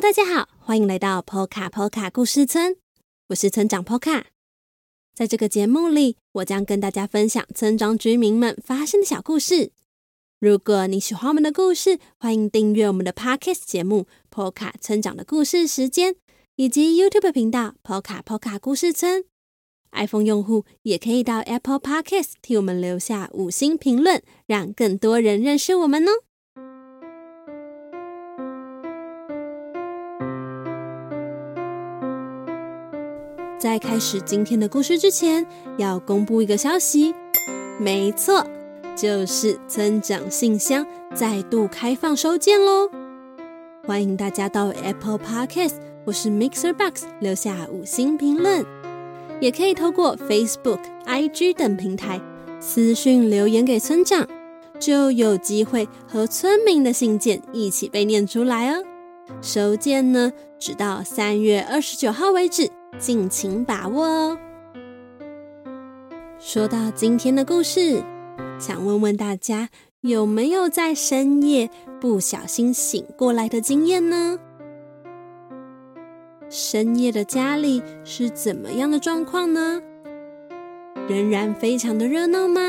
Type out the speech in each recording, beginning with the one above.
大家好，欢迎来到 Poca Poca 故事村，我是村长 Poca。在这个节目里，我将跟大家分享村庄居民们发生的小故事。如果你喜欢我们的故事，欢迎订阅我们的 Podcast 节目 Poca 村长的故事时间，以及 YouTube 频道 Poca Poca 故事村。iPhone 用户也可以到 Apple Podcast 替我们留下五星评论，让更多人认识我们哦。在开始今天的故事之前，要公布一个消息。没错，就是村长信箱再度开放收件喽！欢迎大家到 Apple Podcast 或是 Mixer Box 留下五星评论，也可以透过 Facebook、IG 等平台私讯留言给村长，就有机会和村民的信件一起被念出来哦。收件呢，直到三月二十九号为止。尽情把握哦！说到今天的故事，想问问大家有没有在深夜不小心醒过来的经验呢？深夜的家里是怎么样的状况呢？仍然非常的热闹吗？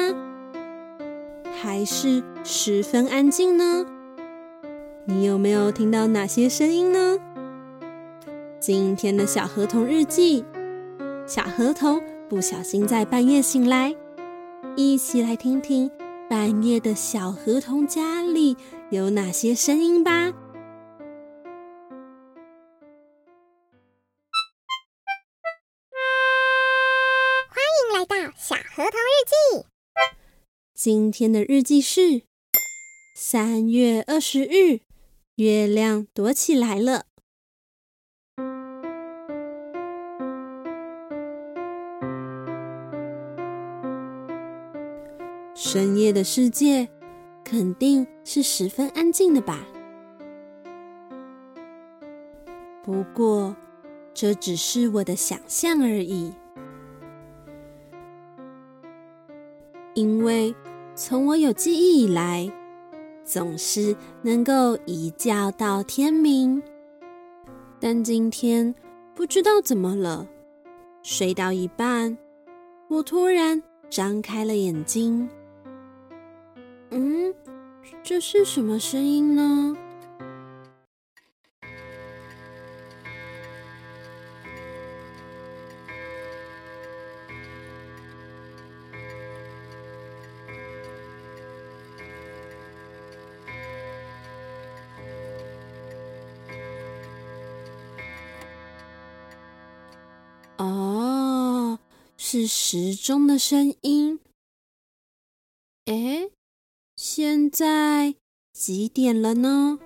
还是十分安静呢？你有没有听到哪些声音呢？今天的小河童日记，小河童不小心在半夜醒来，一起来听听半夜的小河童家里有哪些声音吧。欢迎来到小河童日记。今天的日记是三月二十日，月亮躲起来了。深夜的世界肯定是十分安静的吧？不过，这只是我的想象而已。因为从我有记忆以来，总是能够一觉到天明。但今天不知道怎么了，睡到一半，我突然张开了眼睛。嗯，这是什么声音呢？哦，是时钟的声音。几点了呢？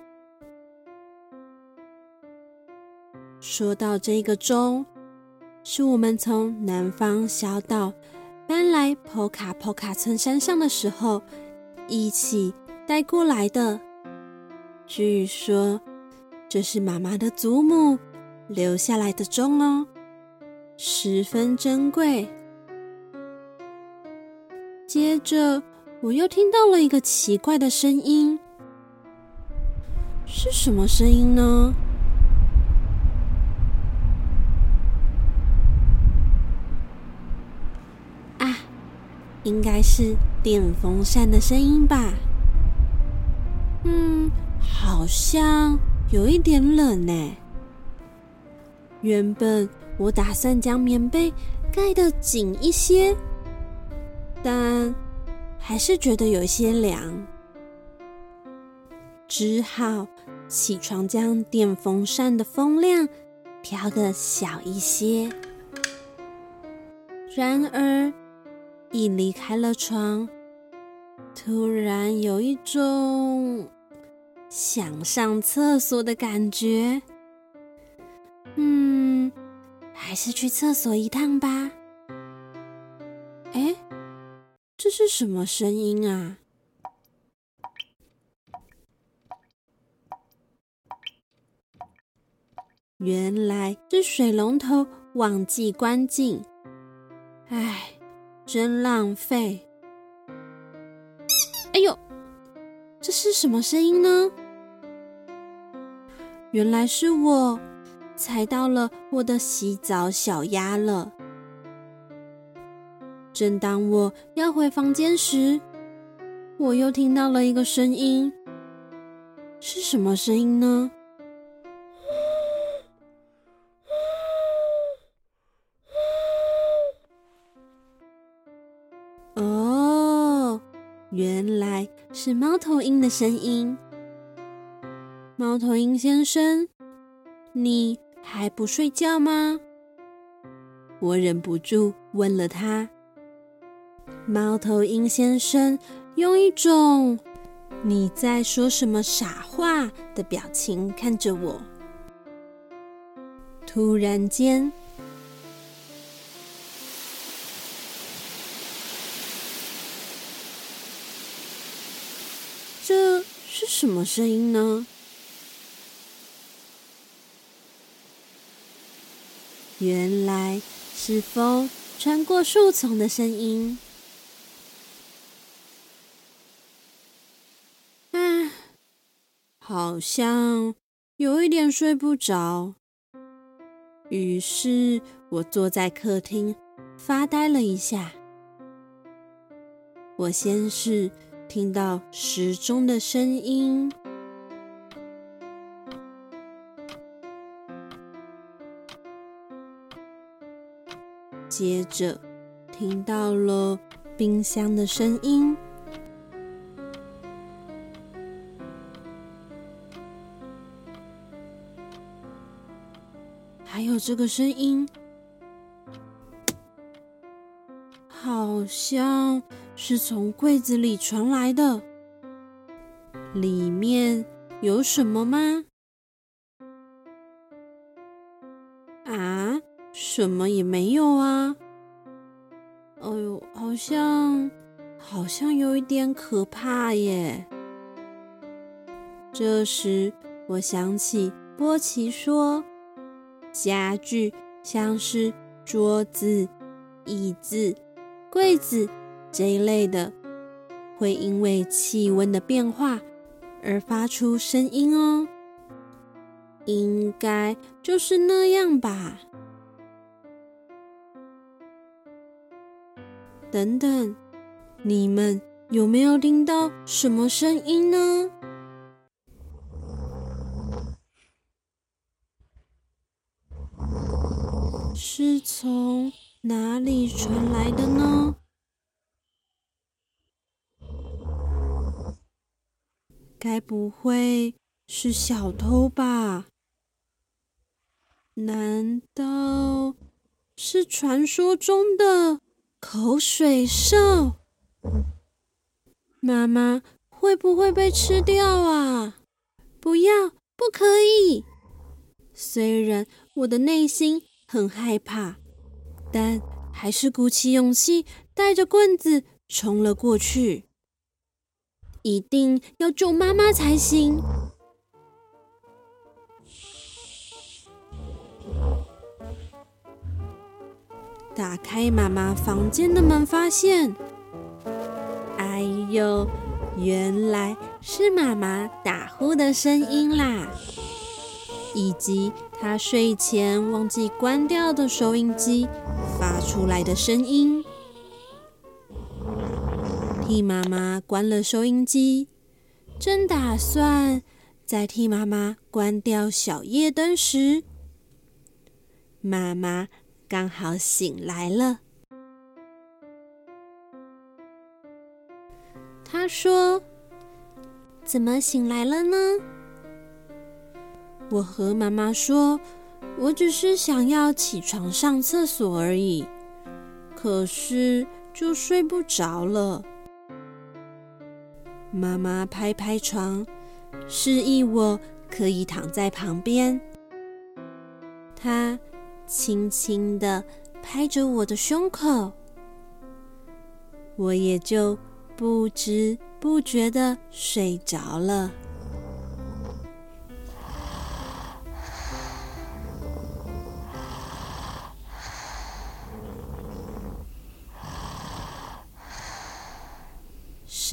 说到这个钟，是我们从南方小岛搬来波卡波卡村山上的时候一起带过来的。据说这是妈妈的祖母留下来的钟哦，十分珍贵。接着。我又听到了一个奇怪的声音，是什么声音呢？啊，应该是电风扇的声音吧。嗯，好像有一点冷呢。原本我打算将棉被盖得紧一些，但……还是觉得有些凉，只好起床将电风扇的风量调个小一些。然而，一离开了床，突然有一种想上厕所的感觉。嗯，还是去厕所一趟吧。哎。这是什么声音啊？原来是水龙头忘记关紧。唉，真浪费！哎呦，这是什么声音呢？原来是我踩到了我的洗澡小鸭了。正当我要回房间时，我又听到了一个声音，是什么声音呢？原来是猫头鹰的声音。猫头鹰先生，你还不睡觉吗？我忍不住问了他。猫头鹰先生用一种“你在说什么傻话”的表情看着我。突然间，么声音呢？原来是风穿过树丛的声音。好像有一点睡不着。于是我坐在客厅发呆了一下。我先是听到时钟的声音。接着听到了冰箱的声音，还有这个声音，好像是从柜子里传来的。里面有什么吗？啊什么也没有啊！哎呦，好像好像有一点可怕耶。这时，我想起波奇说，家具像是桌子、椅子、柜子这一类的，会因为气温的变化而发出声音哦。应该就是那样吧。等等，你们有没有听到什么声音呢？是从哪里传来的呢？该不会是小偷吧？难道是传说中的？口水兽，妈妈会不会被吃掉啊？不要，不可以！虽然我的内心很害怕，但还是鼓起勇气，带着棍子冲了过去。一定要救妈妈才行。打开妈妈房间的门，发现，哎呦，原来是妈妈打呼的声音啦，以及她睡前忘记关掉的收音机发出来的声音。替妈妈关了收音机，正打算再替妈妈关掉小夜灯时，妈妈。刚好醒来了，他说：“怎么醒来了呢？”我和妈妈说：“我只是想要起床上厕所而已，可是就睡不着了。”妈妈拍拍床，示意我可以躺在旁边。她。轻轻地拍着我的胸口，我也就不知不觉的睡着了。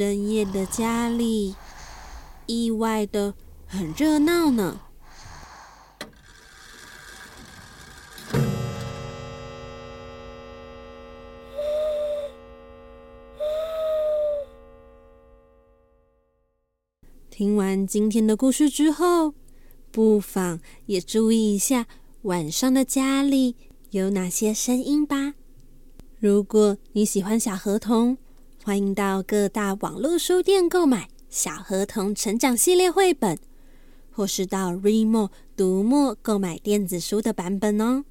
深夜的家里意外的很热闹呢。听完今天的故事之后不妨也注意一下晚上的家里有哪些声音吧。如果你喜欢小河童欢迎到各大网络书店购买《小河童成长系列》绘本，或是到 Remo 读墨购买电子书的版本哦。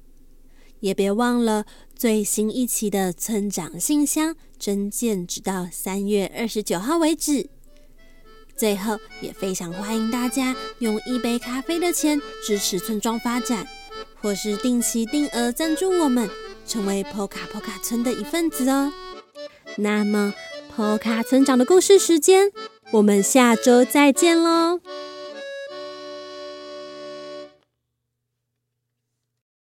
也别忘了最新一期的村长信箱征件，直到三月二十九号为止。最后，也非常欢迎大家用一杯咖啡的钱支持村庄发展，或是定期定额赞助我们，成为 Poka Poka 村的一份子哦。那么，波卡村长的故事时间，我们下周再见喽。